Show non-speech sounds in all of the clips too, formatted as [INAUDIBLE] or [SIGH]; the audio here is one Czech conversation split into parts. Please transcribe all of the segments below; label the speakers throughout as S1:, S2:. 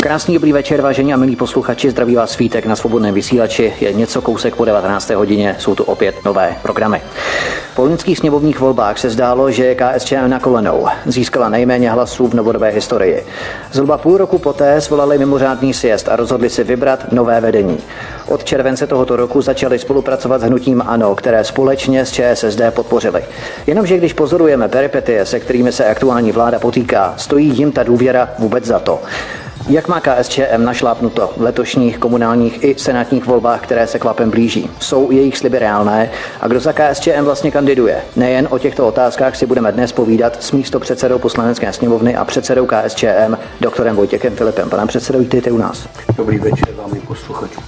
S1: Krásný dobrý večer, vážení a milí posluchači, zdraví vás svítek na svobodném vysílači. Je něco kousek po 19. hodině, jsou tu opět nové programy. Po loňských sněmovních volbách se zdálo, že KSČM na kolenou získala nejméně hlasů v novodobé historii. Zhruba půl roku poté svolali mimořádný sjezd a rozhodli si vybrat nové vedení. Od července tohoto roku začali spolupracovat s hnutím ANO, které společně s ČSSD podpořili. Jenomže když pozorujeme peripetie, se kterými se aktuální vláda potýká, stojí jim ta důvěra vůbec za to. Jak má KSČM našlápnuto v letošních komunálních i senátních volbách, které se kvapem blíží? Jsou jejich sliby reálné? A kdo za KSČM vlastně kandiduje? Nejen o těchto otázkách si budeme dnes povídat s místo předsedou poslanecké sněmovny a předsedou KSČM, doktorem Vojtěchem Filipem. Pane předsedo, vítejte u nás.
S2: Dobrý večer vám i posluchačům.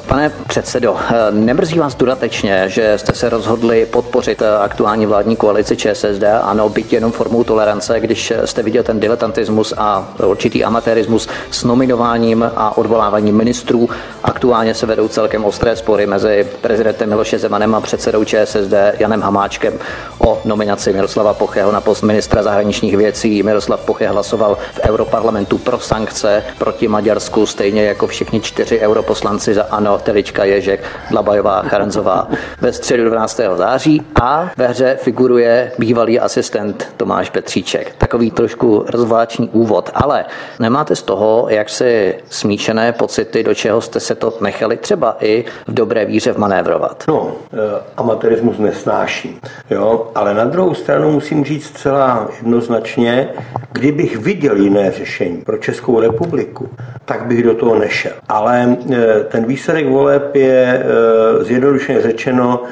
S1: Pane předsedo, nemrzí vás dodatečně, že jste se rozhodli podpořit aktuální vládní koalici ČSSD, ano, byť jenom formou tolerance, když jste viděl ten diletantismus a určitý amatérismus s nominováním a odvoláváním ministrů. Aktuálně se vedou celkem ostré spory mezi prezidentem Miloše Zemanem a předsedou ČSSD Janem Hamáčkem o nominaci Miroslava Pocheho na post ministra zahraničních věcí. Miroslav Poche hlasoval v Europarlamentu pro sankce proti Maďarsku, stejně jako všichni čtyři europoslanci za ANO, Telička, Ježek, Dlabajová, Charanzová ve středu 12. září a ve hře figuruje bývalý asistent Tomáš Petříček. Takový trošku rozvláční úvod, ale nemáte z toho, jak si smíšené pocity, do čeho jste se to nechali třeba i v dobré víře vmanévrovat?
S2: No, eh, amatérismus nesnáším, jo, ale na druhou stranu musím říct zcela jednoznačně, kdybych viděl jiné řešení pro Českou republiku, tak bych do toho nešel. Ale eh, ten výsledek voleb je eh, zjednodušeně řečeno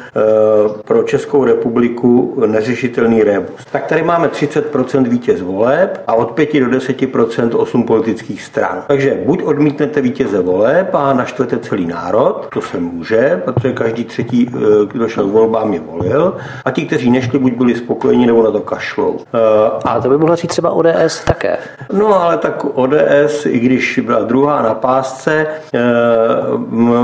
S2: pro Českou republiku neřešitelný rebus. Tak tady máme 30% vítěz voleb a od 5 do 10% 8 politických stran. Takže buď odmítnete vítěze voleb a naštvete celý národ, to se může, protože každý třetí, eh, kdo šel k volbám, je volil, a ti, kteří nešli, buď byli spokojeni, nebo na to kašlou.
S1: Eh, a to by mohla říct třeba ODS také.
S2: No, ale tak ODS, i když byla druhá na pásce, eh,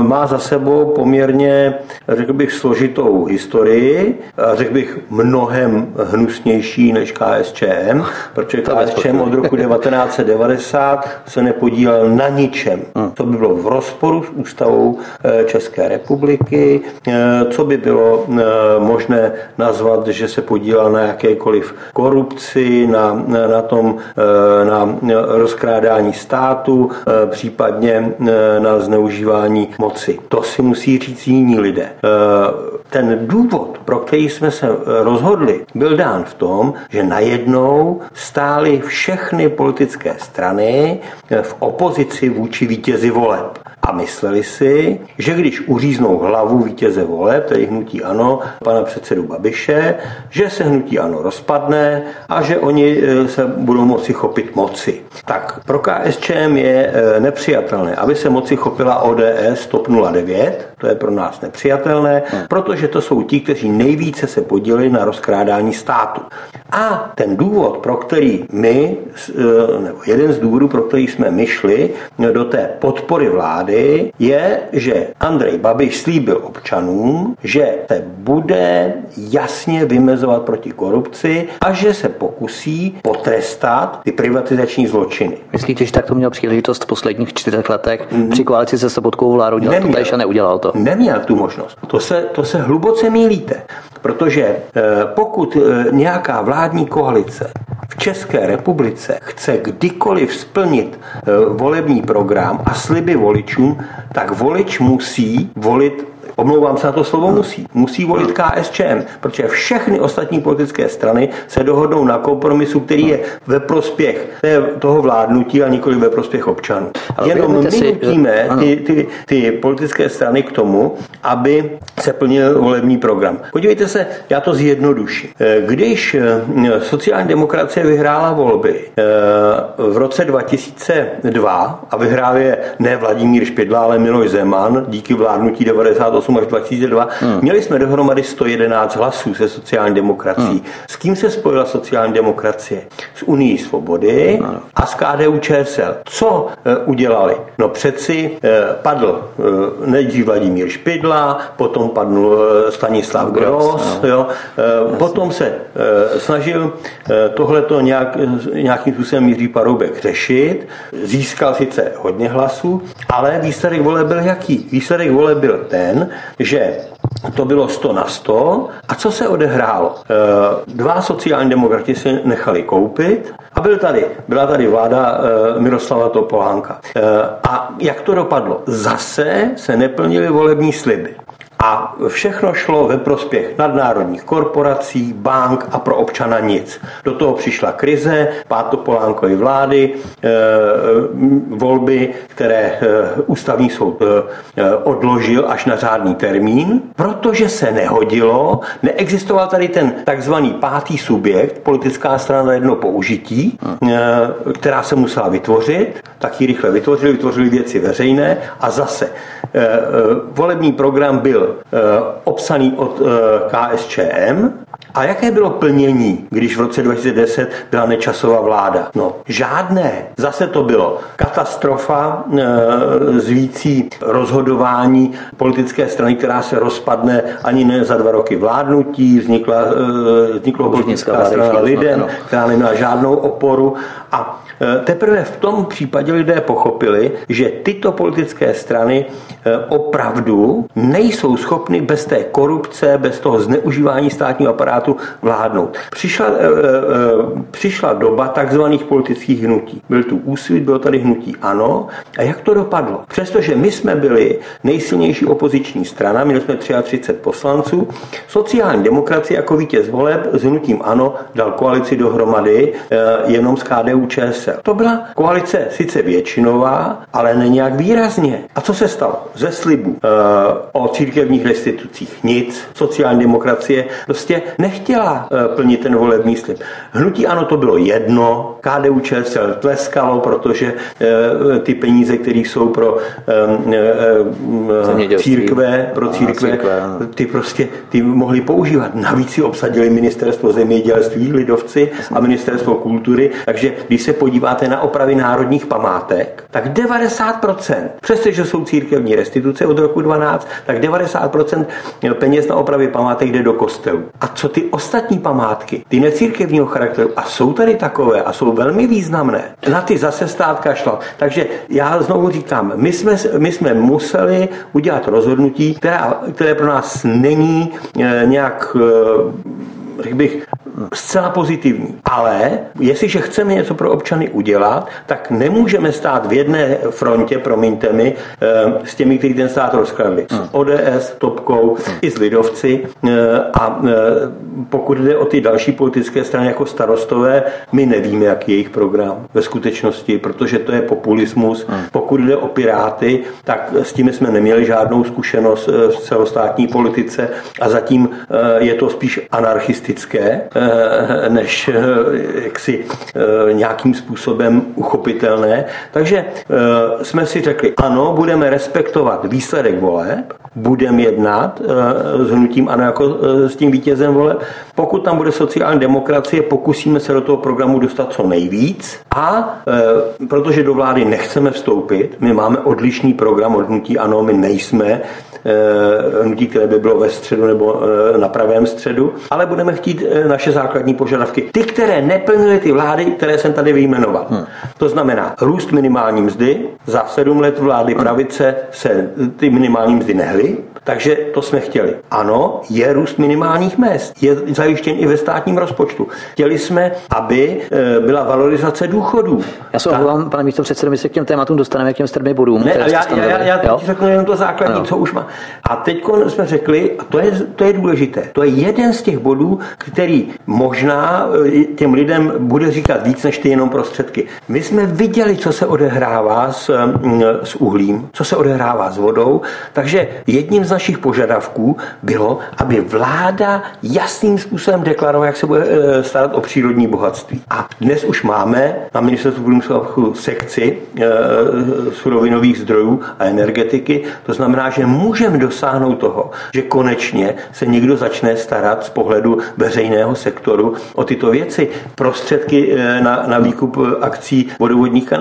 S2: má za sebou poměrně, řekl bych, složitou historii, řekl bych mnohem hnusnější než KSČM, protože KSČM od roku [LAUGHS] 1990 se nepodílel na ničem, co by bylo v rozporu s ústavou eh, České republiky, eh, co by bylo eh, možné nazvat, že se podílel na jakékoliv korupci, na, na tom, na rozkrádání státu, případně na zneužívání moci. To si musí říct jiní lidé. Ten důvod, pro který jsme se rozhodli, byl dán v tom, že najednou stály všechny politické strany v opozici vůči vítězi voleb a mysleli si, že když uříznou hlavu vítěze voleb, tedy hnutí ano, pana předsedu Babiše, že se hnutí ano rozpadne a že oni se budou moci chopit moci. Tak pro KSČM je e, nepřijatelné, aby se moci chopila ODS TOP 09, to je pro nás nepřijatelné, protože to jsou ti, kteří nejvíce se podíleli na rozkrádání státu. A ten důvod, pro který my, e, nebo jeden z důvodů, pro který jsme myšli do té podpory vlády, je, že Andrej Babiš slíbil občanům, že se bude jasně vymezovat proti korupci a že se pokusí potrestat ty privatizační zločiny.
S1: Myslíte, že tak to měl příležitost v posledních čtyřech letech mm. při koalici se Sobotkou vládou dělat neměl, to a neudělal to?
S2: Neměl tu možnost. To se, to se hluboce mílíte, protože eh, pokud eh, nějaká vládní koalice v České republice chce kdykoliv splnit eh, volební program a sliby voličům, tak volič musí volit omlouvám se na to slovo musí, musí volit KSČM, protože všechny ostatní politické strany se dohodnou na kompromisu, který je ve prospěch toho vládnutí a nikoli ve prospěch občanů. Jenom my si, nutíme ty, ty, ty politické strany k tomu, aby se plnil volební program. Podívejte se, já to zjednoduším. Když eh, sociální demokracie vyhrála volby eh, v roce 2002 a vyhrál je ne Vladimír Špidla, ale Miloš Zeman díky vládnutí 98 2008 až 2002, hmm. měli jsme dohromady 111 hlasů se sociální demokracií. Hmm. S kým se spojila sociální demokracie? S Unii svobody hmm. a s KDU ČSL. Co e, udělali? No přeci e, padl e, nejdřív Vladimír Špidla, potom padl e, Stanislav Gross, no. jo, e, potom se e, snažil e, tohleto nějak, e, nějakým způsobem Jiří Paroubek řešit, získal sice hodně hlasů, ale výsledek vole byl jaký? Výsledek vole byl ten, že to bylo 100 na 100. A co se odehrálo? E, dva sociální demokrati se nechali koupit a byl tady, byla tady vláda e, Miroslava Topolánka. E, a jak to dopadlo? Zase se neplnily volební sliby. A všechno šlo ve prospěch nadnárodních korporací, bank a pro občana nic. Do toho přišla krize, pád Topolánkovy vlády, e, volby, které e, ústavní soud e, odložil až na řádný termín, protože se nehodilo, neexistoval tady ten takzvaný pátý subjekt, politická strana na jedno použití, která se musela vytvořit, tak ji rychle vytvořili, vytvořili věci veřejné a zase volební program byl Eh, obsaný od eh, KSČM. A jaké bylo plnění, když v roce 2010 byla nečasová vláda? No, žádné. Zase to bylo katastrofa e, zvící rozhodování politické strany, která se rozpadne ani ne za dva roky vládnutí. Vznikla, e, vzniklo politická strana lidem, která neměla žádnou oporu. A Eh, teprve v tom případě lidé pochopili, že tyto politické strany eh, opravdu nejsou schopny bez té korupce, bez toho zneužívání státního aparátu vládnout. Přišla, eh, přišla doba takzvaných politických hnutí. Byl tu úsvit, bylo tady hnutí ANO. A jak to dopadlo? Přestože my jsme byli nejsilnější opoziční strana, měli jsme 33 poslanců, sociální demokracie jako vítěz voleb s hnutím ANO dal koalici dohromady jenom s KDU ČS čísel. To byla koalice sice většinová, ale ne nějak výrazně. A co se stalo? Ze slibu e, o církevních restitucích nic. Sociální demokracie prostě nechtěla e, plnit ten volební slib. Hnutí ano, to bylo jedno. KDU ČSL tleskalo, protože e, ty peníze, které jsou pro e, e, církve, pro církve, ty prostě ty mohli používat. Navíc si obsadili ministerstvo zemědělství, lidovci a ministerstvo kultury, takže když se podíváte na opravy národních památek, tak 90%, přestože jsou církevní restituce od roku 12, tak 90% peněz na opravy památek jde do kostelů. A co ty ostatní památky, ty necírkevního charakteru, a jsou tady takové a jsou velmi významné, na ty zase stát kašlal. Takže já znovu říkám, my jsme, my jsme museli udělat rozhodnutí, která, které pro nás není eh, nějak eh, řekl bych, zcela pozitivní. Ale jestliže chceme něco pro občany udělat, tak nemůžeme stát v jedné frontě, promiňte mi, eh, s těmi, kteří ten stát rozkradli. S hmm. ODS, Topkou, hmm. i s Lidovci. Eh, a eh, pokud jde o ty další politické strany jako starostové, my nevíme, jaký je jejich program ve skutečnosti, protože to je populismus. Hmm. Pokud jde o Piráty, tak s tím jsme neměli žádnou zkušenost v celostátní politice a zatím je to spíš anarchistické realistické, eh, než eh, jaksi eh, nějakým způsobem uchopitelné. Takže jsme si řekli, ano, budeme respektovat výsledek voleb, budeme jednat s hnutím ano jako s tím vítězem voleb. Pokud tam bude sociální demokracie, pokusíme se do toho programu dostat co nejvíc a protože do vlády nechceme vstoupit, my máme odlišný program od hnutí ano, my nejsme hnutí, které by bylo ve středu nebo eh, na pravém středu, ale budeme chtít eh, naše základní požadavky. Ty, které neplnily ty vlády, které jsem tady vyjmenoval. Hmm. To znamená růst minimální mzdy. Za sedm let vlády pravice se ty minimální mzdy nehly, takže to jsme chtěli. Ano, je růst minimálních mest, je zajištěn i ve státním rozpočtu. Chtěli jsme, aby byla valorizace důchodů.
S1: Já se omlouvám, pane místo předsedo, my se k těm tématům dostaneme, k těm strmě bodům.
S2: Ne, já, já, já, já teď řeknu jenom to základní, ano. co už má. A teď jsme řekli, a to je, to je důležité, to je jeden z těch bodů, který možná e, těm lidem bude říkat víc než ty jenom prostředky. My jsme viděli, co se odehrává s, s uhlím, co se odehrává s vodou, takže jedním z našich požadavků bylo, aby vláda jasným způsobem deklarovala, jak se bude eh, starat o přírodní bohatství. A dnes už máme na ministerstvu průmyslu sekci e, surovinových zdrojů a energetiky. To znamená, že můžeme dosáhnout toho, že konečně se někdo začne starat z pohledu veřejného sektoru o tyto věci. Prostředky e, na, na výkup akcí vodovodních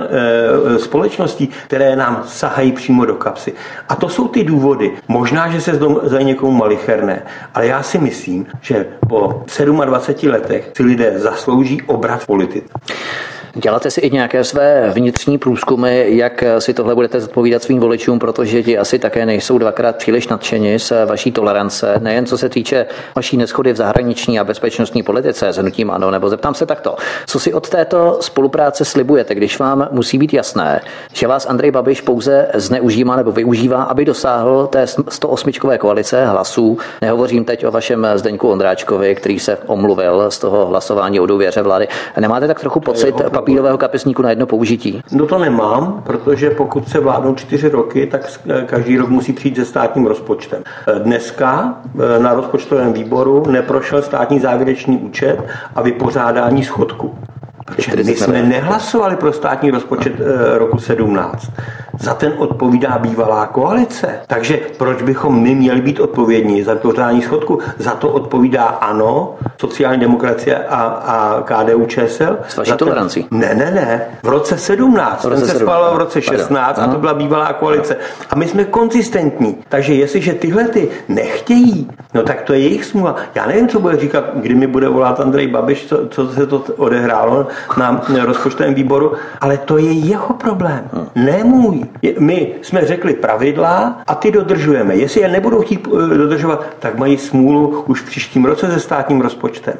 S2: společností, které nám sahají přímo do kapsy. A to jsou ty důvody. Možná, že se zdají někomu malicherné, ale já si myslím, že po 27 letech si lidé zaslouží obrat v politice.
S1: Děláte si i nějaké své vnitřní průzkumy, jak si tohle budete zodpovídat svým voličům, protože ti asi také nejsou dvakrát příliš nadšeni z vaší tolerance, nejen co se týče vaší neschody v zahraniční a bezpečnostní politice s hnutím ano, nebo zeptám se takto. Co si od této spolupráce slibujete, když vám musí být jasné, že vás Andrej Babiš pouze zneužívá nebo využívá, aby dosáhl té 108 koalice hlasů? Nehovořím teď o vašem Zdeňku Ondráčkovi, který se omluvil z toho hlasování o důvěře vlády. Nemáte tak trochu pocit, papírového kapesníku na jedno použití?
S2: No to nemám, protože pokud se vládnou čtyři roky, tak každý rok musí přijít se státním rozpočtem. Dneska eh, na rozpočtovém výboru neprošel státní závěrečný účet a vypořádání schodku. Protože my jsme nehlasovali pro státní rozpočet eh, roku 17. Za ten odpovídá bývalá koalice. Takže proč bychom my měli být odpovědní za vypořádání schodku? Za to odpovídá ANO, sociální demokracie a, a KDU ČSL.
S1: S vaší tolerancí?
S2: Ne, ne, ne. V roce 17. V roce ten se schválil v roce 16 Pardon. a to byla bývalá koalice. A my jsme konzistentní. Takže jestliže tyhle ty nechtějí, no tak to je jejich smůla. Já nevím, co bude říkat, kdy mi bude volat Andrej Babiš, co, co se to odehrálo na rozpočtovém výboru, ale to je jeho problém, ne můj. My jsme řekli pravidla a ty dodržujeme. Jestli je nebudou chtít eh, dodržovat, tak mají smůlu už v příštím roce se státním rozpočtem.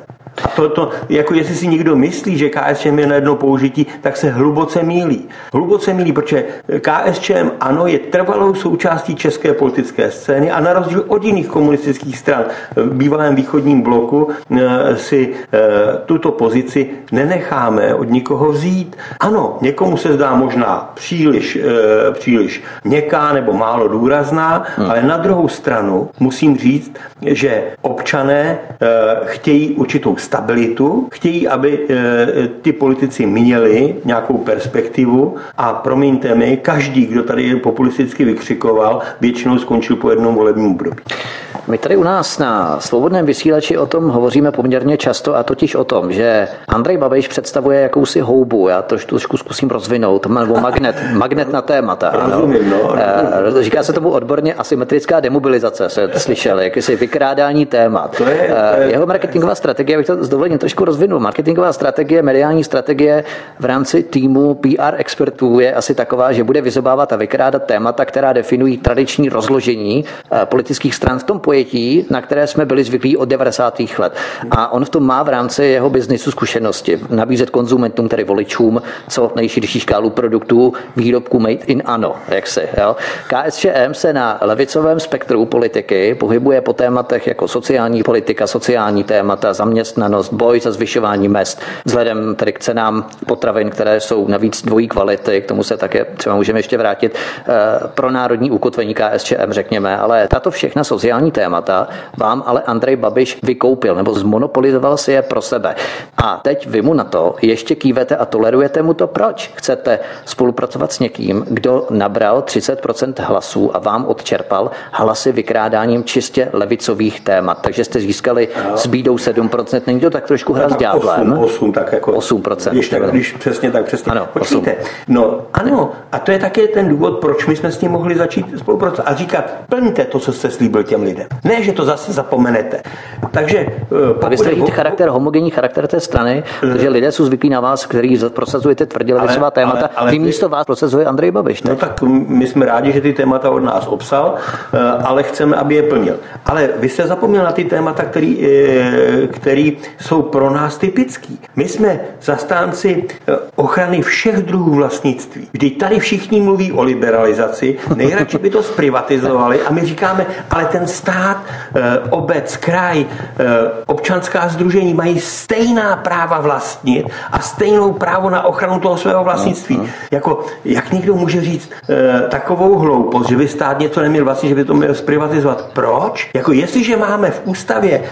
S2: A to, to, jako jestli si někdo myslí, že KSČM je na jedno použití, tak se hluboce mílí. Hluboce mílí, protože KSČM ano je trvalou součástí české politické scény a na rozdíl od jiných komunistických stran v bývalém východním bloku eh, si eh, tuto pozici nenecháme od nikoho vzít. Ano, někomu se zdá možná příliš, eh, příliš měkká nebo málo důrazná, hmm. ale na druhou stranu musím říct, že občané chtějí určitou stabilitu, chtějí, aby eh, ty politici měli nějakou perspektivu a promiňte mi, každý, kdo tady populisticky vykřikoval, většinou skončil po jednom volebním období.
S1: My tady u nás na svobodném vysílači o tom hovoříme poměrně často a totiž o tom, že Andrej Babiš představuje jakousi houbu, já to trošku zkusím rozvinout, nebo magnet, magnet na témata.
S2: Rozumím, no.
S1: Eh, říká se tomu odborně asymetrická demobilizace, se slyšeli, jakýsi vykrádání témat. To je, to je, eh, Jeho marketingová strategie, abych to s dovolením trošku rozvinul, marketingová strategie, mediální strategie v rámci týmu PR expertů je asi taková, že bude vyzobávat a vykrádat témata, která definují tradiční rozložení eh, politických stran v tom pojetí, pojetí, na které jsme byli zvyklí od 90. let. A on v tom má v rámci jeho biznisu zkušenosti. Nabízet konzumentům, tedy voličům, co nejširší škálu produktů, výrobků made in ano, jak se. Jo? KSČM se na levicovém spektru politiky pohybuje po tématech jako sociální politika, sociální témata, zaměstnanost, boj za zvyšování mest, vzhledem tedy k cenám potravin, které jsou navíc dvojí kvality, k tomu se také třeba můžeme ještě vrátit, eh, pro národní ukotvení KSČM, řekněme, ale tato všechna sociální témata vám ale Andrej Babiš vykoupil nebo zmonopolizoval si je pro sebe. A teď vy mu na to ještě kývete a tolerujete mu to. Proč? Chcete spolupracovat s někým, kdo nabral 30% hlasů a vám odčerpal hlasy vykrádáním čistě levicových témat. Takže jste získali s bídou 7%. Není to tak trošku hra s ďáblem?
S2: 8, 8, tak jako
S1: 8%.
S2: Když, tak, když přesně tak přesně. Ano, Počkejte. 8. No ano, a to je také ten důvod, proč my jsme s ním mohli začít spolupracovat a říkat, plňte to, co jste slíbil těm lidem. Ne, že to zase zapomenete. Takže eh,
S1: pokud... Vy jste vidíte charakter, homogenní charakter té strany, protože lidé jsou zvyklí na vás, který prosazujete tvrdě levicová témata. Ale, ale Vy místo vás prosazuje Andrej Babiš.
S2: No tak my jsme rádi, že ty témata od nás obsal, eh, ale chceme, aby je plnil. Ale vy jste zapomněl na ty témata, který, eh, který jsou pro nás typický. My jsme zastánci ochrany všech druhů vlastnictví. Vždyť tady všichni mluví o liberalizaci, nejradši by to [LAUGHS] zprivatizovali a my říkáme, ale ten stát stát, obec, kraj, občanská združení mají stejná práva vlastnit a stejnou právo na ochranu toho svého vlastnictví. Jako, jak někdo může říct takovou hloupost, že by stát něco neměl vlastnit, že by to měl zprivatizovat. Proč? Jako jestliže máme v ústavě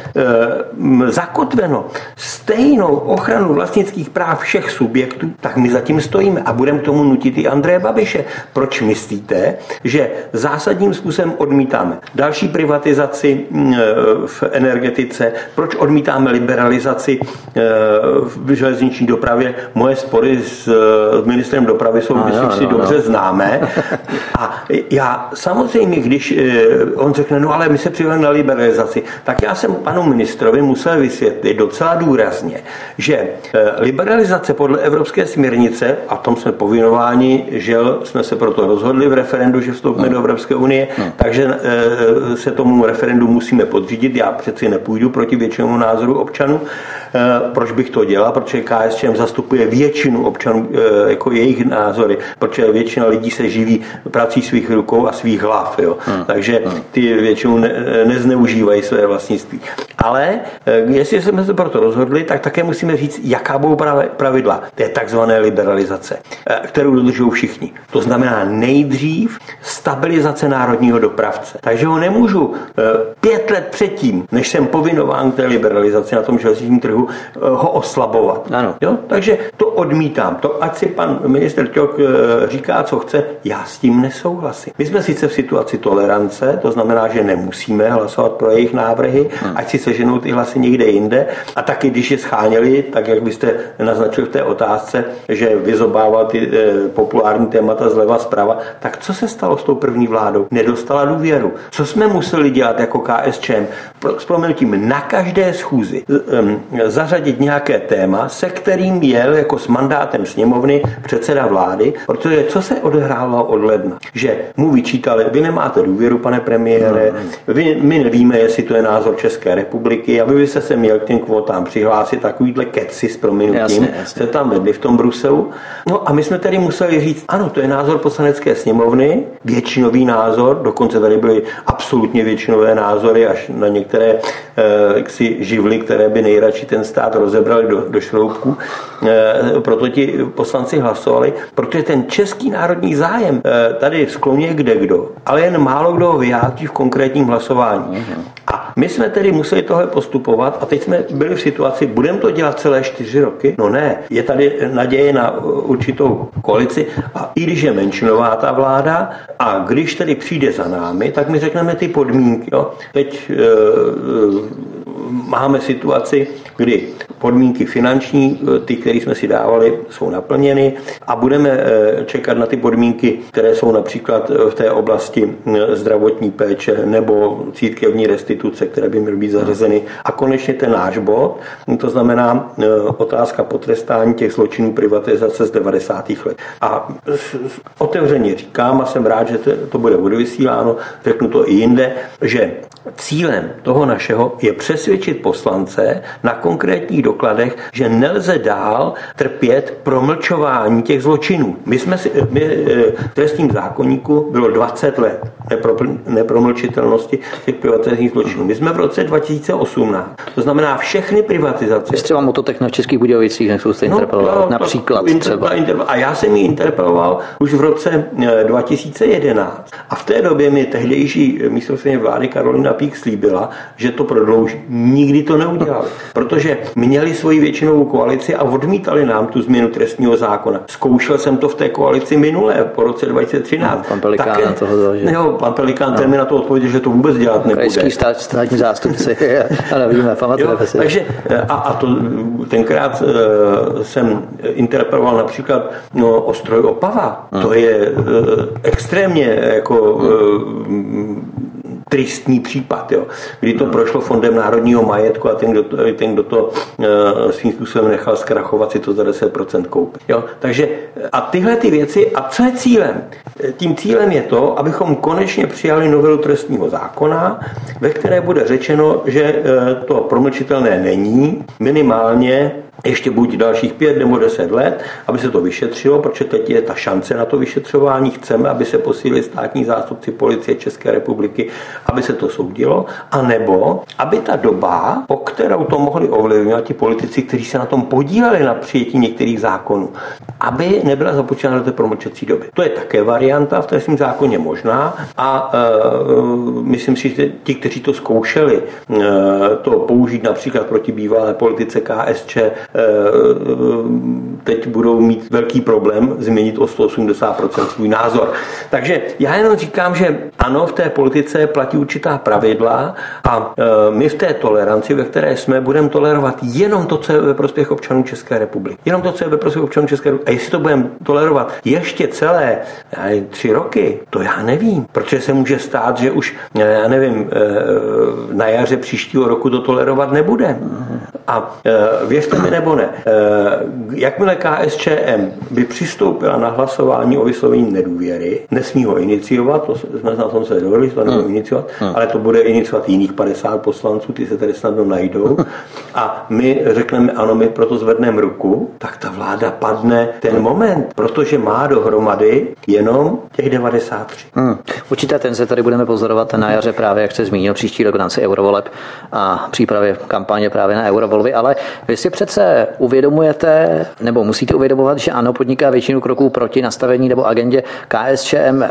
S2: zakotveno stejnou ochranu vlastnických práv všech subjektů, tak my zatím stojíme a budeme k tomu nutit i Andreje Babiše. Proč myslíte, že zásadním způsobem odmítáme další privatizaci mm, v energetice, proč odmítáme liberalizaci e, v železniční dopravě? Moje spory s ministrem dopravy jsou, no, myslím, no, si no, dobře no. známe. A já samozřejmě, když e, on řekne, no ale my se přivedeme na liberalizaci, tak já jsem panu ministrovi musel vysvětlit docela důrazně, že e, liberalizace podle evropské směrnice, a tom jsme povinováni, že jsme se proto rozhodli v referendu, že vstoupíme no. do Evropské unie, no. takže e, se tomu referendu musíme podřídit. Já přeci nepůjdu proti většinou názoru občanů. E, proč bych to dělal? Protože KSČM zastupuje většinu občanů, jako jejich názory, protože většina lidí se živí prací svých rukou a svých hlav. Jo. Hmm. Takže ty většinou ne, nezneužívají své vlastnictví. Ale jestli jsme se proto rozhodli, tak také musíme říct, jaká budou pravidla té takzvané liberalizace, eh, kterou dodržují všichni. To znamená nejdřív stabilizace národního dopravce. Takže ho nemůžu eh, pět let předtím, než jsem povinován k té liberalizaci na tom železničním trhu, eh, ho oslabovat. Ano. Jo? Takže to odmítám. To, ať si pan minister Ťok říká, co chce, já s tím nesouhlasím. My jsme sice v situaci tolerance, to znamená, že nemusíme hlasovat pro jejich návrhy, hmm. ať si seženou ty hlasy někde jinde. A taky, když je scháněli, tak jak byste naznačil v té otázce, že vyzobával ty e, populární témata zleva zprava, tak co se stalo s tou první vládou? Nedostala důvěru. Co jsme museli dělat jako KSČM? S proměnutím na každé schůzi e, zařadit nějaké téma, se kterým jel jako s mandátem sněmovny předseda vlády, protože co se odehrálo od ledna? Že mu vyčítali, vy nemáte důvěru, pane premiére, no, no. vy, my nevíme, jestli to je názor České republiky, aby vy se se měl k těm kvotám přihlásit, takovýhle keci s proměnutím jasně, jasně. se tam vedli v tom Bruselu. No a my jsme tedy museli říct, ano, to je názor poslanecké sněmovny, většinový názor, dokonce tady byly absolutně většinové názory až na některé eh, jaksi živly, které by nejradši ten stát rozebrali do, do šroubku. Eh, proto ti poslanci hlasovali, protože ten český národní zájem eh, tady skloně kde kdo, ale jen málo kdo ho vyjádří v konkrétním hlasování. Mm-hmm. A my jsme tedy museli tohle postupovat a teď jsme byli v situaci, budeme to dělat celé čtyři roky? No ne, je tady naděje na určitou koalici a i když je menšinová ta vláda a když tedy přijde za námi, tak my řekneme ty podmínky. Jo. Teď máme situaci, kdy podmínky finanční, eh, ty, které jsme si dávali, jsou naplněny a budeme eh, čekat na ty podmínky, které jsou například eh, v té oblasti zdravotní péče nebo církevní restituce, které by měly být zařazeny. A konečně ten náš bod, to znamená otázka potrestání těch zločinů privatizace z 90. let. A otevřeně říkám a jsem rád, že to bude odvysíláno, řeknu to i jinde, že cílem toho našeho je přesvědčit poslance na konkrétních dokladech, že nelze dál trpět promlčování těch zločinů. My jsme si, my, eh, trestním zákonníku bylo 20 let nepromlčitelnosti těch privatizačních zločinů. My jsme v roce 2018. To znamená všechny privatizace.
S1: Vy třeba Mototech v Českých Budějovicích, jak jste no, interpeloval, no, například třeba.
S2: A já jsem ji interpeloval už v roce 2011. Eh, a v té době mi tehdejší místopředsedkyně vlády Karolina Pík slíbila, že to prodlouží. Nikdy to neudělali, [LAUGHS] protože měli svoji většinovou koalici a odmítali nám tu změnu trestního zákona. Zkoušel jsem to v té koalici minulé, po roce 2013. No,
S1: pan Pelikán Také, na toho
S2: dal, že? Jo, pan Pelikán no. ten mi na to odpověděl, že to vůbec dělat nebude.
S1: Krajský stát, státní zástupci, [LAUGHS] ale víme, pamatujeme si.
S2: Takže a, a to tenkrát uh, jsem interpeloval například no, Ostroj Opava. Hmm. To je uh, extrémně jako uh, tristní případ, jo, kdy to prošlo fondem národního majetku a ten, kdo to, ten, kdo to uh, svým způsobem nechal zkrachovat, si to za 10% koupit. Jo. Takže a tyhle ty věci, a co je cílem? Tím cílem je to, abychom konečně přijali novelu trestního zákona, ve které bude řečeno, že uh, to promlčitelné není, minimálně ještě buď dalších pět nebo deset let, aby se to vyšetřilo, protože teď je ta šance na to vyšetřování. Chceme, aby se posílili státní zástupci policie České republiky, aby se to soudilo, a nebo aby ta doba, po kterou to mohli ovlivňovat ti politici, kteří se na tom podíleli na přijetí některých zákonů, aby nebyla započítána do té promlčecí doby. To je také varianta v trestním zákoně možná a e, myslím si, že ti, kteří to zkoušeli, e, to použít například proti bývalé politice KSČ, teď budou mít velký problém změnit o 180% svůj názor. Takže já jenom říkám, že ano, v té politice platí určitá pravidla a my v té toleranci, ve které jsme, budeme tolerovat jenom to, co je ve prospěch občanů České republiky. Jenom to, co je ve prospěch občanů České republiky. A jestli to budeme tolerovat ještě celé tři roky, to já nevím, protože se může stát, že už, já nevím, na jaře příštího roku to tolerovat nebude. A věřte mi nebo ne, jakmile KSČM by přistoupila na hlasování o vyslovení nedůvěry, nesmí ho iniciovat, to jsme na tom se dohodli, to hmm. iniciovat, hmm. ale to bude iniciovat jiných 50 poslanců, ty se tady snadno najdou. A my řekneme, ano, my proto zvedneme ruku, tak ta vláda padne ten moment, protože má dohromady jenom těch 93.
S1: Hmm. Určité tenze tady budeme pozorovat na jaře právě, jak jste zmínil, příští rok na eurovoleb a přípravě kampaně právě na eurovolby, ale vy si přece uvědomujete, nebo musíte uvědomovat, že ano, podniká většinu kroků proti nastavení nebo agendě KSČM,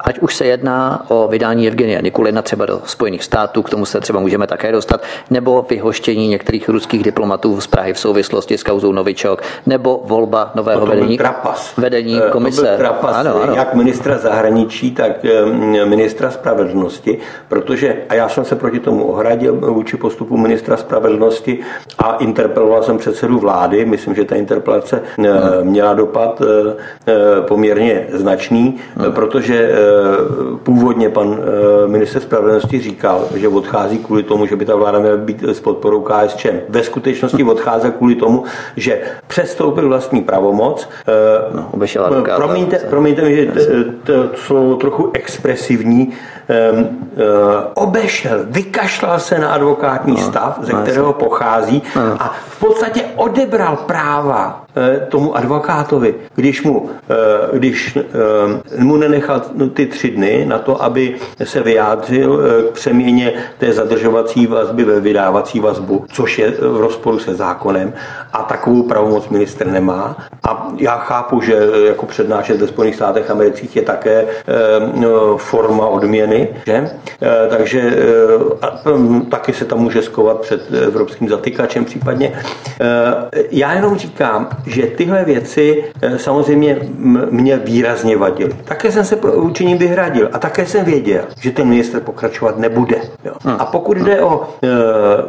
S1: ať už se jedná o vydání Evgenie Nikulina třeba do Spojených států, k tomu se třeba můžeme také dostat, nebo vyhoštění některých ruských diplomatů z Prahy v souvislosti s kauzou Novičok, nebo volba nového
S2: no
S1: vedení, vedení komise. To
S2: byl ano, ano. jak ministra zahraničí, tak ministra spravedlnosti, protože, a já jsem se proti tomu ohradil vůči postupu ministra spravedlnosti a interpeloval jsem předsedu vlády, myslím, že ta interpelace hmm. měla dopad poměrně značný, hmm. protože původně pan minister spravedlnosti říkal, že odchází kvůli tomu, že by ta vláda měla být s podporou KSČ. Ve skutečnosti odchází kvůli tomu, že přestoupil vlastní pravomoc.
S1: No,
S2: promiňte, promiňte mi, že to slovo trochu expresivní, obešel, vykašlal se na advokátní no, stav, ze no, kterého pochází a v podstatě odebral práva tomu advokátovi, když mu, eh, když eh, mu nenechal ty tři dny na to, aby se vyjádřil k přeměně té zadržovací vazby ve vydávací vazbu, což je v rozporu se zákonem a takovou pravomoc minister nemá. A já chápu, že jako přednášet ve Spojených státech amerických je také forma odměny, že? takže taky se tam může skovat před evropským zatykačem případně. Já jenom říkám, že tyhle věci eh, samozřejmě mě výrazně vadily. Také jsem se vůči vyhradil a také jsem věděl, že ten minister pokračovat nebude. Jo. Hmm. A pokud jde o eh,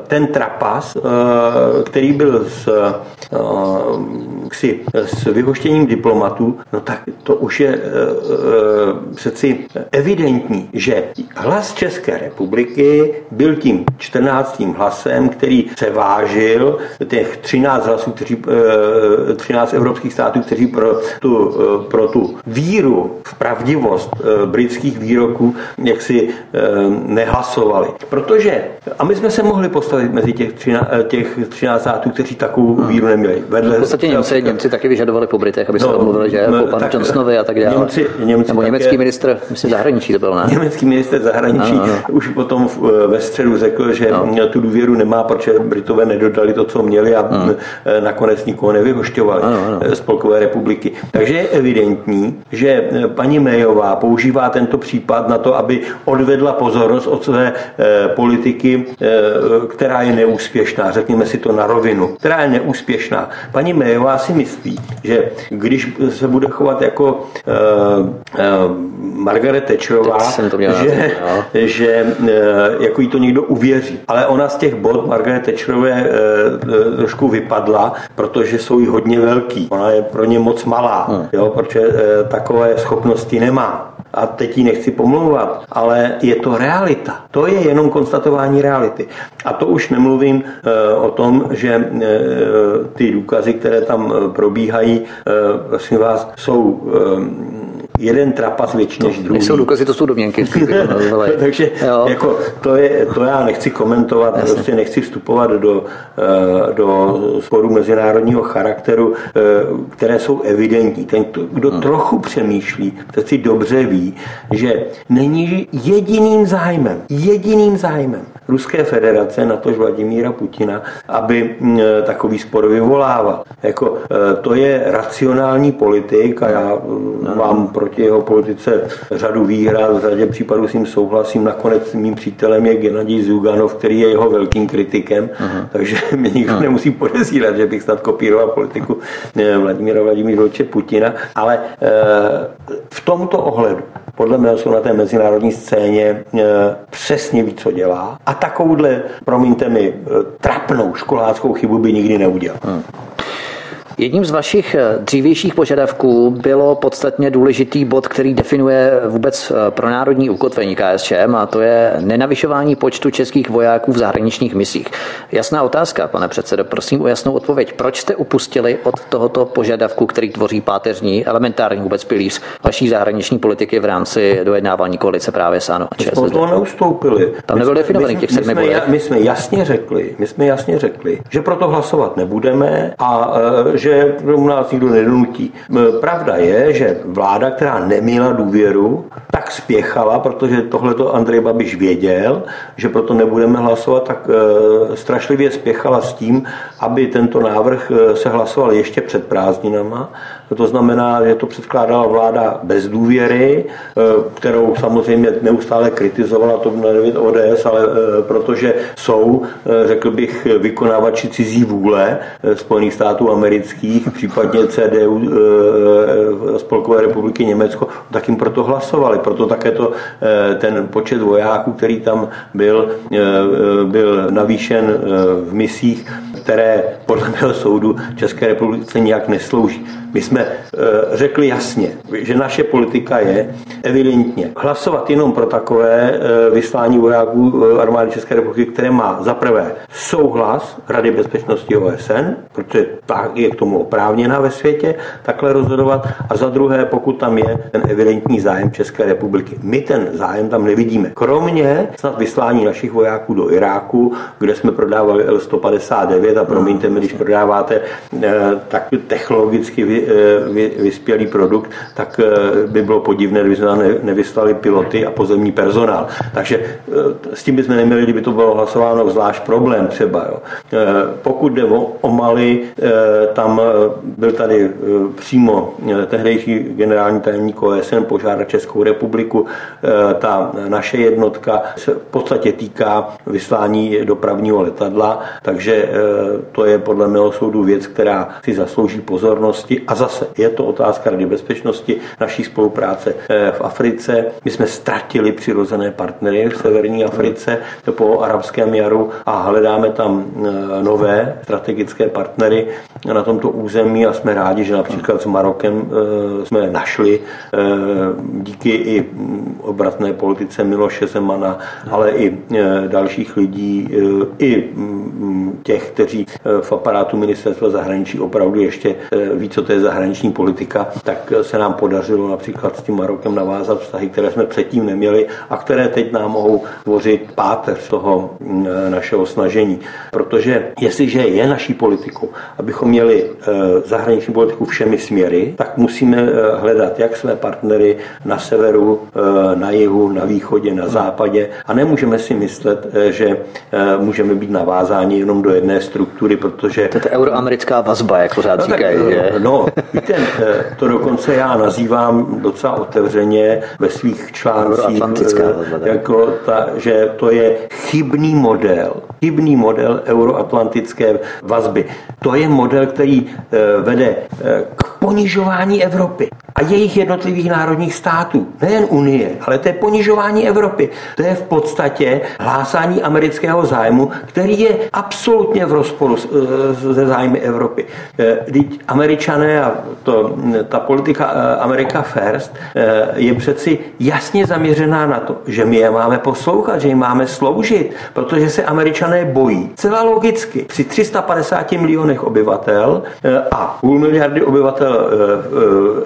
S2: ten trapas, eh, který byl s, ksi, s vyhoštěním diplomatů, no tak to už je přeci evidentní, že hlas České republiky byl tím 14. hlasem, který převážil těch 13 hlasů, kteří 13 evropských států, kteří pro tu, eh, pro tu víru v pravdivost eh, britských výroků jaksi eh, nehlasovali. Protože, a my jsme se mohli postavit mezi těch 13, těch 13 států, kteří takovou hmm. víru neměli.
S1: Vedle, v podstatě Němci, Němci taky vyžadovali po Britech, aby se no, domluvili, že po panu Johnsonovi a tak dále. Němci, Němci Nebo také, německý ministr, myslím, zahraničí to byl, ne?
S2: Německý minister zahraničí no, no, no. už potom ve středu řekl, že no. tu důvěru nemá, protože Britové nedodali to, co měli a no. nakonec nikoho nevyhošťovali ano, ano. Eh, Spolkové republiky. Takže je evidentní, že eh, paní Mejová používá tento případ na to, aby odvedla pozornost od své eh, politiky, která je neúspěšná, řekněme si to na rovinu, která je neúspěšná. Paní Mejová si myslí, že když se bude chovat jako uh, uh, Margaret Thatcherová, že, [LAUGHS] že uh, jako jí to někdo uvěří. Ale ona z těch bod Margaret Thatcherové uh, trošku vypadla, protože jsou jí hodně velký. Ona je pro ně moc malá, hmm. jo, protože e, takové schopnosti nemá. A teď ji nechci pomlouvat, ale je to realita. To je jenom konstatování reality. A to už nemluvím e, o tom, že e, ty důkazy, které tam probíhají, prosím vás, jsou jeden trapas větší než druhý.
S1: Jsou důkazy, to jsou domněnky. [LAUGHS] [LAUGHS]
S2: Takže jako, to, je, to já nechci komentovat, Jasně. prostě nechci vstupovat do, eh, do sporů mezinárodního charakteru, eh, které jsou evidentní. Ten, kdo hmm. trochu přemýšlí, tak si dobře ví, že není jediným zájmem, jediným zájmem Ruské federace, na tož Vladimíra Putina, aby takový spor vyvolával. Jako, e, to je racionální politik a já mm, mám proti jeho politice řadu výhrad, v řadě případů s ním souhlasím. Nakonec mým přítelem je Gennadij Zuganov, který je jeho velkým kritikem, uh-huh. takže [LAUGHS] mě nikdo uh-huh. nemusí podezírat, že bych snad kopíroval politiku e, Vladimíra Vladimíroviče Putina, ale e, v tomto ohledu podle mě jsou na té mezinárodní scéně přesně ví, co dělá a takovouhle, promiňte mi, trapnou školáckou chybu by nikdy neudělal. Hmm.
S1: Jedním z vašich eh, dřívějších požadavků bylo podstatně důležitý bod, který definuje vůbec eh, pro národní ukotvení KSČM a to je nenavyšování počtu českých vojáků v zahraničních misích. Jasná otázka, pane předsedo, prosím o jasnou odpověď. Proč jste upustili od tohoto požadavku, který tvoří páteřní, elementární vůbec pilíř vaší zahraniční politiky v rámci dojednávání koalice právě s ANO?
S2: My jsme to neustoupili.
S1: Tam nebyl definovaný těch sedmi
S2: my, my jsme jasně řekli, my jsme jasně řekli, že proto hlasovat nebudeme a eh, že u nás nikdo nedonutí. Pravda je, že vláda, která neměla důvěru, tak spěchala, protože tohle to Andrej Babiš věděl, že proto nebudeme hlasovat, tak e, strašlivě spěchala s tím, aby tento návrh e, se hlasoval ještě před prázdninama to znamená, že to předkládala vláda bez důvěry, eh, kterou samozřejmě neustále kritizovala to 9 ODS, ale eh, protože jsou, eh, řekl bych, vykonávači cizí vůle Spojených států amerických, případně CDU Spolkové republiky Německo, tak jim proto hlasovali. Proto také to, ten počet vojáků, který tam byl, byl navýšen v misích, které podle mého soudu České republice nijak neslouží. My jsme eh, řekli jasně, že naše politika je evidentně hlasovat jenom pro takové eh, vyslání vojáků eh, armády České republiky, které má za prvé souhlas Rady bezpečnosti OSN, protože tak je k tomu oprávněná ve světě takhle rozhodovat, a za druhé, pokud tam je ten evidentní zájem České republiky. My ten zájem tam nevidíme. Kromě snad vyslání našich vojáků do Iráku, kde jsme prodávali L-159 a promiňte mi, když prodáváte tak technologicky vyspělý produkt, tak eh, by bylo podivné, kdyby jsme nevyslali piloty a pozemní personál. Takže eh, s tím bychom neměli, kdyby to bylo hlasováno zvlášť problém třeba. Jo. Eh, pokud jde o Mali, tam byl tady přímo tehdejší generální tajemník OSN požádat Českou republiku. Ta naše jednotka se v podstatě týká vyslání dopravního letadla, takže to je podle mého soudu věc, která si zaslouží pozornosti a zase je to otázka Rady bezpečnosti, naší spolupráce eh, v Africe. My jsme ztratili přirozené partnery v severní Africe po arabském jaru a hledáme tam eh, nové strategické partnery na tomto území a jsme rádi, že například s Marokem eh, jsme našli díky i obratné politice Miloše Zemana, ale i dalších lidí, i mm, těch, kteří v aparátu ministerstva zahraničí opravdu ještě ví, co to je zahraniční politika, tak se nám podařilo například s tím Marokem navázat vztahy, které jsme předtím neměli a které teď nám mohou tvořit páteř toho mm, našeho snažení. Protože jestliže je naší politikou, abychom měli zahraniční politiku všemi směry, tak musíme hledat jak své partnery na severu, na jihu, na východě, na západě a nemůžeme si myslet, že můžeme být navázáni jenom do jedné struktury, protože...
S1: To je euroamerická vazba, jak pořád no, říkají.
S2: Tak, no, Víte, eh, to dokonce já nazývám docela otevřeně ve svých článcích, eh, jako ta, že to je chybný model, chybný model euroatlantické vazby. To je model, který eh, vede k ponižování Evropy a jejich jednotlivých národních států. Nejen Unie, ale to je ponižování Evropy. To je v podstatě hlásání amerického zájmu, který je absolutně v rozporu se zájmy Evropy. Teď američané a to, ta politika eh, America First eh, je přeci jasně zaměřená na to, že my je máme poslouchat, že jim máme sloužit, protože se američané bojí. Celá logicky. Při 350 milionech obyvatel eh, a půl miliardy obyvatel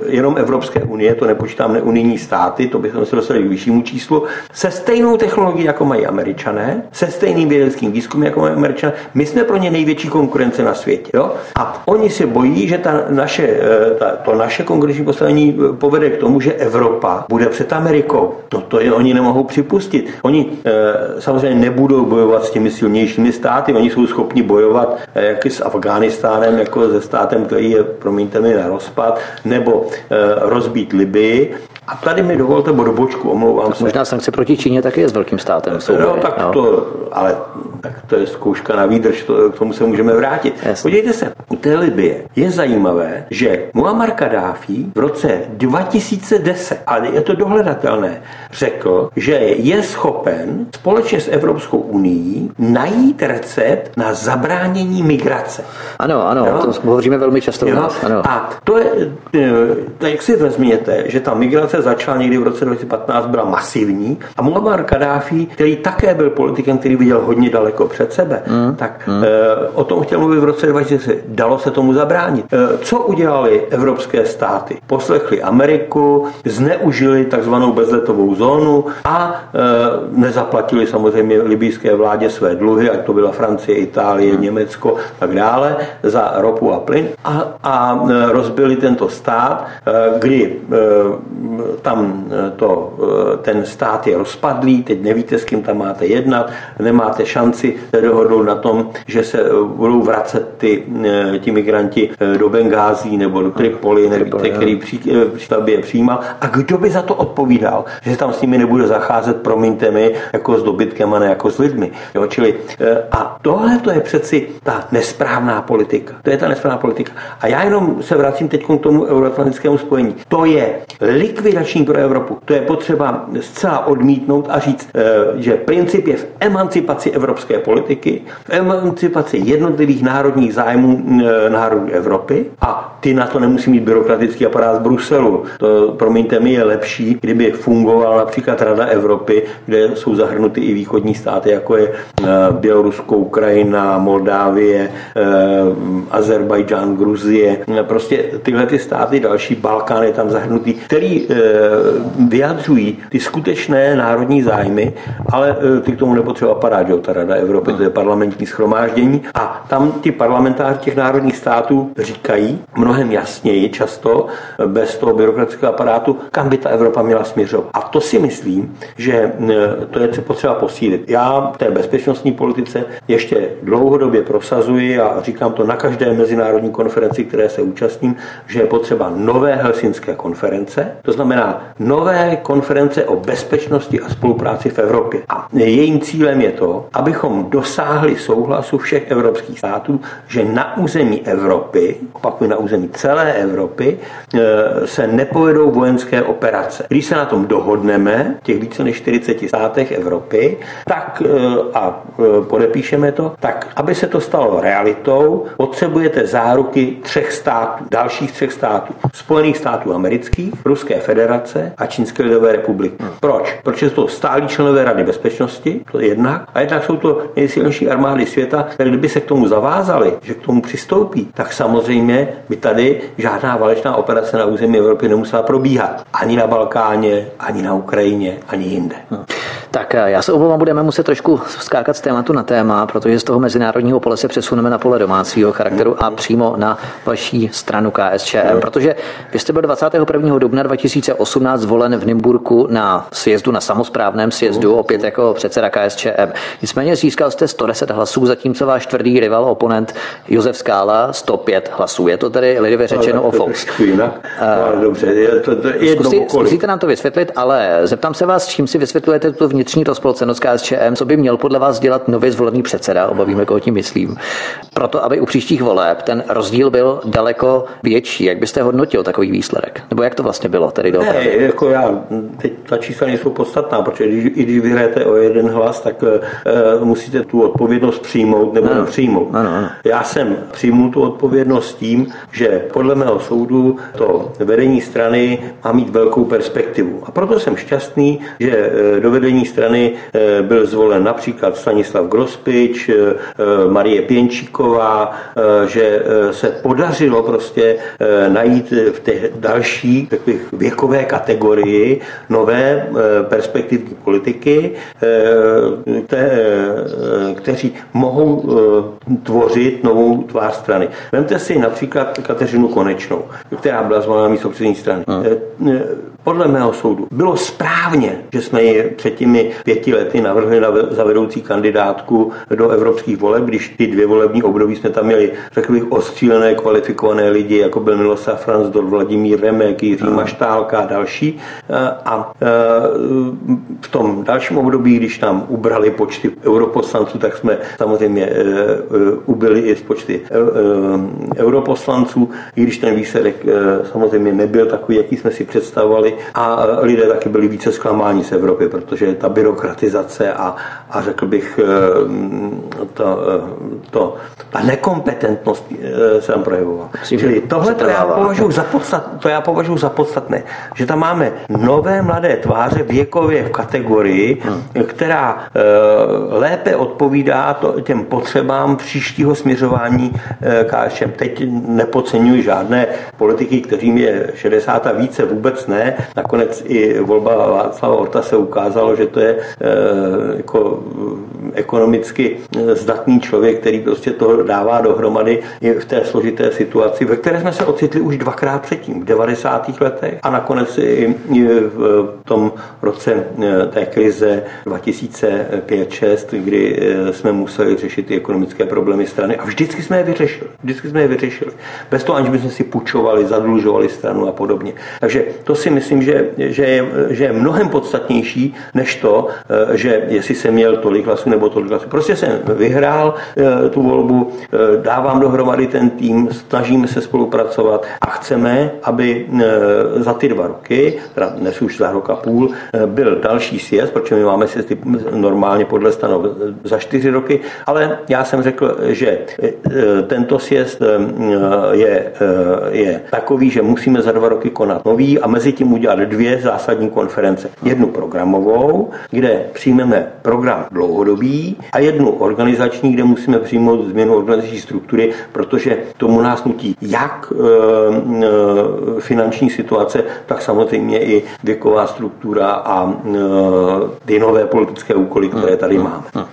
S2: jenom Evropské unie, to nepočítám neunijní státy, to bychom se dostali k vyššímu číslu, se stejnou technologií, jako mají američané, se stejným vědeckým výzkumem, jako mají američané. My jsme pro ně největší konkurence na světě. Jo? A oni se bojí, že ta naše, ta, to naše konkurenční postavení povede k tomu, že Evropa bude před Amerikou. No to je, oni nemohou připustit. Oni samozřejmě nebudou bojovat s těmi silnějšími státy, oni jsou schopni bojovat jak s Afghánistánem, jako se státem, který je, promiňte mi, na rozpad, nebo e, rozbít Libii, a tady mi dovolte bodobočku, omlouvám se.
S1: Možná sankce proti Číně taky je s velkým státem.
S2: No, tak no. to, ale tak to je zkouška na výdrž, to, k tomu se můžeme vrátit. Jasně. Podívejte se, u té Libie je zajímavé, že Muammar Gaddafi v roce 2010, ale je to dohledatelné, řekl, že je schopen společně s Evropskou unii najít recept na zabránění migrace.
S1: Ano, ano, jo? to hovoříme velmi často. Jo? Ano.
S2: A to je, to, jak si vezměte, že ta migrace začala někdy v roce 2015, byla masivní a Muammar Gaddafi, který také byl politikem, který viděl hodně daleko před sebe, mm. tak mm. o tom chtěl mluvit v roce 2000. Dalo se tomu zabránit. E, co udělali evropské státy? Poslechli Ameriku, zneužili takzvanou bezletovou zónu a e, nezaplatili samozřejmě libijské vládě své dluhy, ať to byla Francie, Itálie, mm. Německo tak dále, za ropu a plyn a, a rozbili tento stát, kdy tam to, ten stát je rozpadlý, teď nevíte, s kým tam máte jednat, nemáte šanci dohodnout na tom, že se budou vracet ty, ti migranti do Bengází nebo do Tripoli, nevíte, který při, přístavbě je přijímal. A kdo by za to odpovídal? Že se tam s nimi nebude zacházet, promiňte mi, jako s dobytkem a ne jako s lidmi. Jo, čili, a tohle to je přeci ta nesprávná politika. To je ta nesprávná politika. A já jenom se vracím teď k tomu euroatlantickému spojení. To je likvidační pro Evropu. To je potřeba zcela odmítnout a říct, eh, že princip je v emancipaci evropské politiky, v emancipaci jednotlivých národních zájmů eh, národů Evropy a ty na to nemusí mít byrokratický aparát z Bruselu. To, promiňte mi, je lepší, kdyby fungovala například Rada Evropy, kde jsou zahrnuty i východní státy, jako je eh, Bělorusko, Ukrajina, Moldávie, Azerbajdžán, Gruzie. Prostě tyhle ty státy, další Balkán je tam zahrnutý, který vyjadřují ty skutečné národní zájmy, ale e, ty k tomu nepotřeba aparát, že ta Rada Evropy, to je parlamentní schromáždění a tam ti parlamentáři těch národních států říkají mnohem jasněji často, bez toho byrokratického aparátu, kam by ta Evropa měla směřovat. A to si myslím, že to je potřeba posílit. Já v té bezpečnostní politice ještě dlouhodobě prosazuji a říkám to na každé mezinárodní konferenci, které se účastním, že je potřeba nové helsinské konference, to znamená nové konference o bezpečnosti a spolupráci v Evropě. A jejím cílem je to, abychom dosáhli souhlasu všech evropských států, že na území Evropy, opakuju na území celé Evropy, e, se nepovedou vojenské operace. Když se na tom dohodneme, těch více než 40 státech Evropy, tak e, a e, podepíšeme to, tak aby se to stalo realitou, potřebujete záruky třech států, dalších třech států. Spojených států amerických, Ruské federace a Čínské lidové republiky. Hmm. Proč? Protože jsou to stálí členové Rady bezpečnosti, to je jednak, a jednak jsou to nejsilnější armády světa, které kdyby se k tomu zavázali, že k tomu přistoupí, tak samozřejmě by tady žádná válečná operace na území Evropy nemusela probíhat. Ani na Balkáně, ani na Ukrajině, ani jinde. Hmm.
S1: Tak eh, já se obávám, budeme muset trošku skákat z tématu na téma, protože z toho mezinárodního pole se přesuneme na pole domácího charakteru a přímo na vaší stranu KSČM, protože vy jste byl 21. dubna 2018 zvolen v Nymburku na sjezdu, na samozprávném sjezdu, opět jako předseda KSČM. Nicméně získal jste 110 hlasů, zatímco váš tvrdý rival, oponent Josef Skála 105 hlasů. Je to tedy lidově řečeno o Fox.
S2: Dobře, je to, to je
S1: Zkusíte nám to vysvětlit, ale zeptám se vás, čím si vysvětlujete tuto vnitřní rozpolcenost KSČM, co by měl podle vás dělat nově zvolený předseda, obavíme, koho tím myslím, proto, aby u příštích voleb ten rozdíl byl daleko větší. Jak byste hodnotil takový výsledek? Nebo jak to vlastně bylo tedy
S2: Ne, jako já, teď ta čísla nejsou podstatná, protože když, i když vyhrajete o jeden hlas, tak uh, musíte tu odpovědnost přijmout nebo ano. nepřijmout. Ano, ano. Já jsem přijmul tu odpovědnost tím, že podle mého soudu to vedení strany má mít velkou perspektivu. A proto jsem šťastný, že do vedení strany byl zvolen například Stanislav Grospič, Marie Pěnčíková, že se podařilo prostě najít v té další bych, věkové kategorii nové perspektivní politiky, kteří mohou tvořit novou tvář strany. Vemte si například Kateřinu Konečnou, která byla zvolena místo strany. Hmm. Podle mého soudu bylo správně, že jsme ji před těmi pěti lety navrhli na, za vedoucí kandidátku do evropských voleb, když ty dvě volební období jsme tam měli, řekl bych, ostřílené, kvalifikované lidi, jako byl Miloslav Franzdor, Vladimír Remek, Jiří no. Maštálka a další. A v tom dalším období, když nám ubrali počty europoslanců, tak jsme samozřejmě e, e, ubyli i z počty europoslanců, i když ten výsledek samozřejmě nebyl takový, jaký jsme si představovali, a lidé taky byli více zklamáni z Evropy, protože ta byrokratizace a, a řekl bych, eh, to, eh, to, ta nekompetentnost eh, se tam projevovala. Čili tohle to já, považuji za podstat, to já považuji za podstatné, že tam máme nové mladé tváře věkově v kategorii, hmm. která lépe odpovídá to, těm potřebám příštího směřování KSČM. Teď nepodceňuji žádné politiky, kterým je 60 a více, vůbec ne, Nakonec i volba Václava Orta se ukázalo, že to je eh, jako eh, ekonomicky eh, zdatný člověk, který prostě to dává dohromady i v té složité situaci, ve které jsme se ocitli už dvakrát předtím, v 90. letech a nakonec i v tom roce té krize 2005-2006, kdy jsme museli řešit ty ekonomické problémy strany a vždycky jsme je vyřešili. Vždycky jsme je vyřešili. Bez toho, aniž bychom si půjčovali, zadlužovali stranu a podobně. Takže to si myslím, myslím, že, že, je, že je mnohem podstatnější než to, eh, že jestli jsem měl tolik hlasů nebo tolik hlasů. Prostě jsem vyhrál eh, tu volbu, eh, dávám dohromady ten tým, snažíme se spolupracovat a chceme, aby za ty dva roky, teda dnes už za rok a půl, byl další sjezd, protože my máme sjezdy normálně podle stanov za čtyři roky, ale já jsem řekl, že tento sjezd je, je takový, že musíme za dva roky konat nový a mezi tím udělat dvě zásadní konference. Jednu programovou, kde přijmeme program dlouhodobý a jednu organizační, kde musíme přijmout změnu organizační struktury, protože tomu nás nutí jak e, e, finanční situace, tak samozřejmě i věková struktura a e, ty nové politické úkoly, které tady hmm, hmm, máme.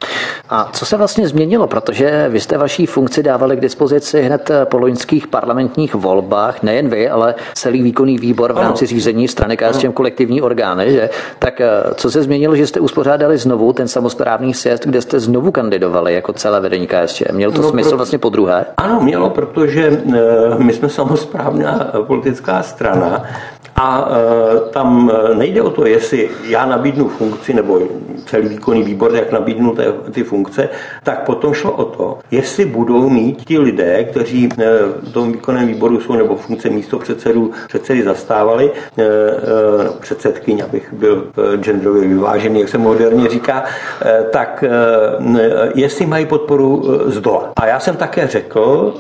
S1: A co se vlastně změnilo? Protože vy jste vaší funkci dávali k dispozici hned po loňských parlamentních volbách, nejen vy, ale celý výkonný výbor v rámci řízení strany KSČM kolektivní orgány, že? Tak eh, co se změnilo, že jste uspořádali znovu ten samosprávný sjezd, kde jste znovu kandidovali jako celé vedení KSČM? Měl to no, smysl pro... vlastně po druhé?
S2: Ano, mělo, protože eh, my jsme samosprávná politická strana a e, tam e, nejde o to, jestli já nabídnu funkci, nebo celý výkonný výbor, jak nabídnu ty funkce, tak potom šlo o to, jestli budou mít ti lidé, kteří e, v tom výkonném výboru jsou, nebo funkce místo předsedů, předsedy zastávali, předsedkyň, abych byl genderově vyvážený, jak se moderně říká, tak jestli mají podporu z dola. A já jsem také řekl,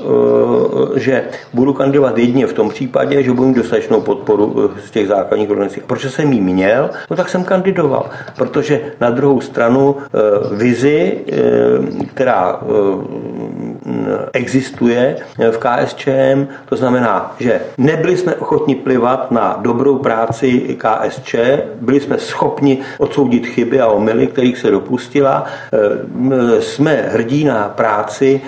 S2: že budu kandidovat jedině v tom případě, že budu mít dostatečnou podporu z těch základních organizací. Proč jsem jí měl? No tak jsem kandidoval, protože na druhou stranu eh, vizi, eh, která eh, existuje v KSČM, to znamená, že nebyli jsme ochotni plivat na dobrou práci KSČ, byli jsme schopni odsoudit chyby a omily, kterých se dopustila. Jsme hrdí na práci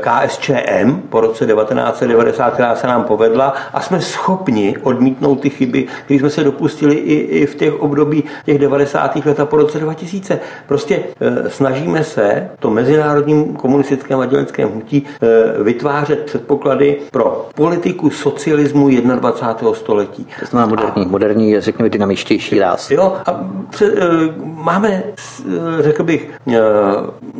S2: KSČM po roce 1990, která se nám povedla a jsme schopni odmítnout ty chyby, které jsme se dopustili i, i v těch období těch 90. let a po roce 2000. Prostě e, snažíme se to mezinárodním komunistickém a děleckém hnutí e, vytvářet předpoklady pro politiku socialismu 21. století.
S1: To znamená moderní, a, moderní, řekněme, dynamičtější ráz.
S2: Jo, a pře, e, máme, e, řekl bych, e,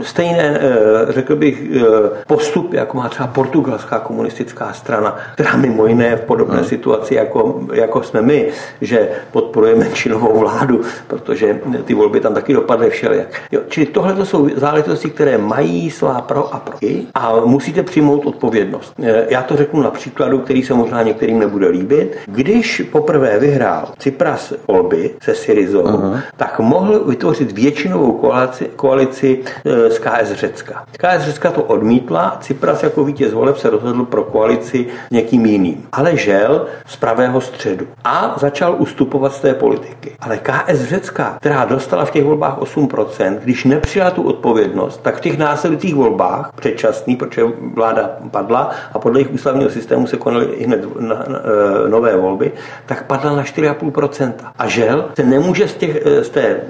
S2: stejné, e, řekl bych, e, postup, jako má třeba portugalská komunistická strana, která mimo jiné v podobné hmm. situaci jako, jako jsme my, že podporujeme menšinovou vládu, protože ty volby tam taky dopadly všelijak. Jo, čili tohle to jsou záležitosti, které mají svá pro a proti a musíte přijmout odpovědnost. E, já to řeknu na příkladu, který se možná některým nebude líbit. Když poprvé vyhrál Cypras volby se Syrizou, uh-huh. tak mohl vytvořit většinovou koalici, koalici e, z KS Řecka. KS Řecka to odmítla, Cypras jako vítěz voleb se rozhodl pro koalici s někým jiným. Ale žel z pravého středu a začal ustupovat z té politiky. Ale KS Řecka, která dostala v těch volbách 8%, když nepřijala tu odpovědnost, tak v těch následujících volbách, předčasný, protože vláda padla a podle jejich ústavního systému se konaly hned na, na, e, nové volby, tak padla na 4,5%. A žel se nemůže z, těch, e, z té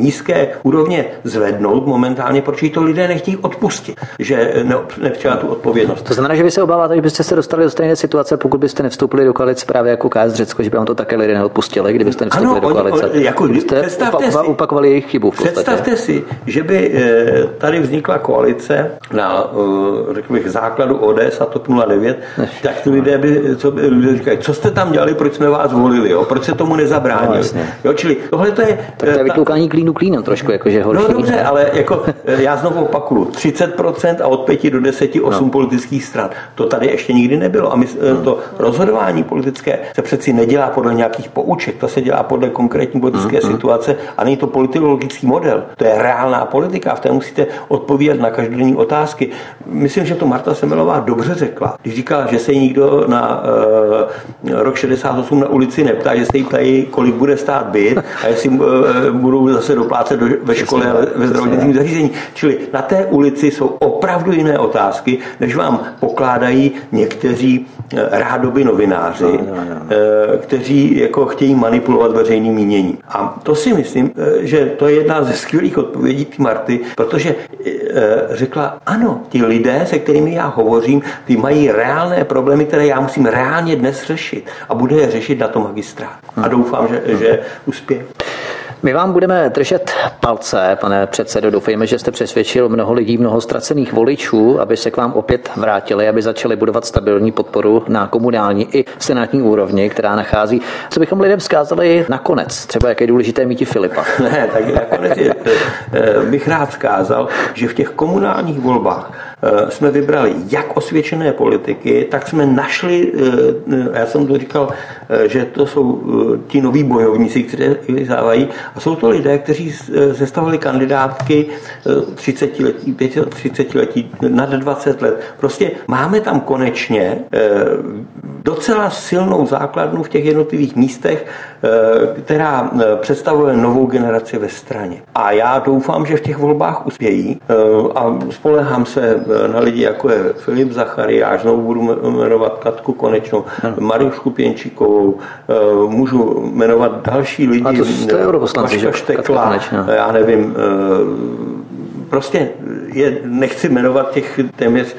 S2: nízké úrovně zvednout momentálně, protože to lidé nechtějí odpustit, že ne, nepřijala tu odpovědnost.
S1: To znamená, že vy se obáváte, že byste se dostali do stejné situace, pokud byste nevstoupili do koalice právě jako KS Řecko, by vám to také lidé neodpustili, kdybyste nevstoupili ano, do koalice.
S2: Oni, jako, představte
S1: si, upakovali jejich chybu.
S2: Představte si, že by eh, tady vznikla koalice na, eh, řekl bych, základu ODS a TOP 09, Než, tak ty lidé by, co by lidé říkají, co jste tam dělali, proč jsme vás volili, jo? proč se tomu nezabránili. No, jo, čili tohle to je...
S1: Tak to je eh, vytloukání klínu klínem trošku, jakože
S2: horší. No dobře, ale jako já znovu opakuju, 30% a od 5 do 10 8 no. politických stran. To tady ještě nikdy nebylo. A my, no. to rozhodování politické se přeci nedělá podle nějakých pouček, to se dělá podle konkrétní politické mm-hmm. situace a není to politologický model. To je reálná politika, v té musíte odpovídat na každodenní otázky. Myslím, že to Marta Semelová dobře řekla, když říkala, že se jí nikdo na uh, rok 68 na ulici neptá, že se jí ptají, kolik bude stát byt a jestli uh, budou zase doplácet do, ve škole a ve zdravotnickém zařízení. Čili na té ulici jsou opravdu jiné otázky, než vám pokládají někteří eh, rádoby novináři, no, no, no. Eh, kteří jako chtějí manipulovat veřejným míněním. A to si myslím, eh, že to je jedna ze skvělých odpovědí ty Marty, protože řekla, ano, ti lidé, se kterými já hovořím, ty mají reálné problémy, které já musím reálně dnes řešit a bude je řešit na to magistrát. A doufám, že, že uspěje.
S1: My vám budeme držet palce, pane předsedo. Doufejme, že jste přesvědčil mnoho lidí, mnoho ztracených voličů, aby se k vám opět vrátili, aby začali budovat stabilní podporu na komunální i senátní úrovni, která nachází. Co bychom lidem zkázali nakonec? Třeba jak je důležité mít Filipa. [LAUGHS]
S2: Ne, tak nakonec je, eh, bych rád zkázal, že v těch komunálních volbách Eh, jsme vybrali jak osvědčené politiky, tak jsme našli, eh, já jsem to říkal, že to jsou ti noví bojovníci, kteří závají, a jsou to lidé, kteří zestavili kandidátky 30 letí, 30 letí, nad 20 let. Prostě máme tam konečně docela silnou základnu v těch jednotlivých místech, která představuje novou generaci ve straně. A já doufám, že v těch volbách uspějí a spolehám se na lidi, jako je Filip Zachariáš, znovu budu jmenovat Katku Konečnou. Mariušku Pěnčíkovou, eh, můžu jmenovat další lidi. A
S1: to jste že?
S2: Štekla, já nevím, eh, prostě je, nechci jmenovat těch téměř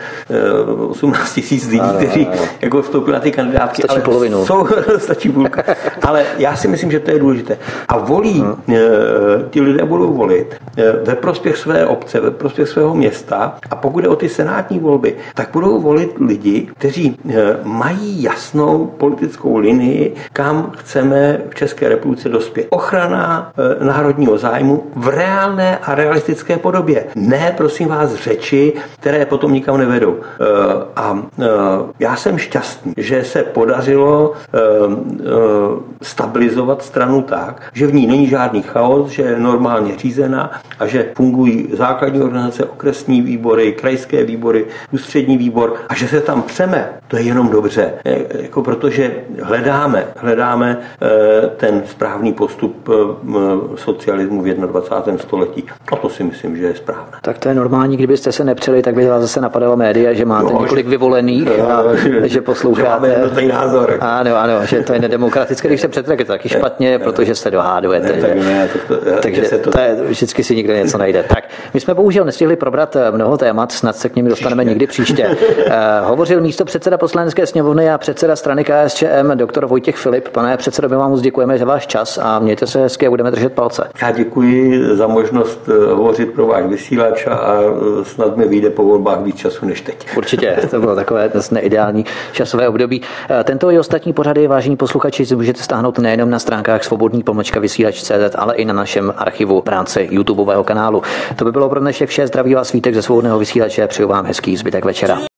S2: 18 eh, tisíc lidí, ano, kteří ano. jako vstoupili na ty kandidátky.
S1: Stačí ale polovinu.
S2: Jsou, [LAUGHS] stačí půlka. ale já si myslím, že to je důležité. A volí, hmm. ti lidé budou volit eh, ve prospěch své obce, ve prospěch svého města a pokud je o ty senátní volby, tak budou volit lidi, kteří mají jasnou politickou linii, kam chceme v České republice dospět. Ochrana národního zájmu v reálné a realistické podobě. Ne, prosím vás, řeči, které potom nikam nevedou. Eh, a eh, já jsem šťastný, že se podařilo eh, stabilizovat stranu tak, že v ní není žádný chaos, že je normálně řízená a že fungují základní organizace, okresní výbory, krajské výbory, ústřední výbor a že se tam přeme, to je jenom dobře, jako protože hledáme, hledáme ten správný postup socialismu v 21. století. A to si myslím, že je správné.
S1: Tak to je normální, kdybyste se nepřeli, tak by vás zase napadalo média, že máte no, několik že, vyvolených a že, že posloucháte.
S2: Že názor.
S1: Ano, ano, že to je nedemokratické, když se přetrek, je to taky špatně, protože se dohádujete. Ne, tak ne, to, to, takže se to... to je, vždycky si někdo něco najde. Tak, my jsme bohužel nestihli probrat eh, mnoho témat, snad se k ním dostaneme příště. někdy příště. uh, hovořil místo předseda poslanecké sněmovny a předseda strany KSČM, doktor Vojtěch Filip. Pane předsedo, my vám moc děkujeme za váš čas a mějte se hezky a budeme držet palce.
S2: Já děkuji za možnost eh, hovořit pro váš vysílač a snad mi vyjde po volbách víc času než teď.
S1: Určitě, to bylo takové dnes neideální časové období. Tento i ostatní pořady, vážení posluchači, si můžete stáhnout nejenom na stránkách svobodný pomlčka vysílač.cz, ale i na našem archivu práce YouTubeového kanálu. To by bylo pro dnešek vše. Zdraví vás svítek ze svobodného vysílače. Přeju vám hezký zbytek večera.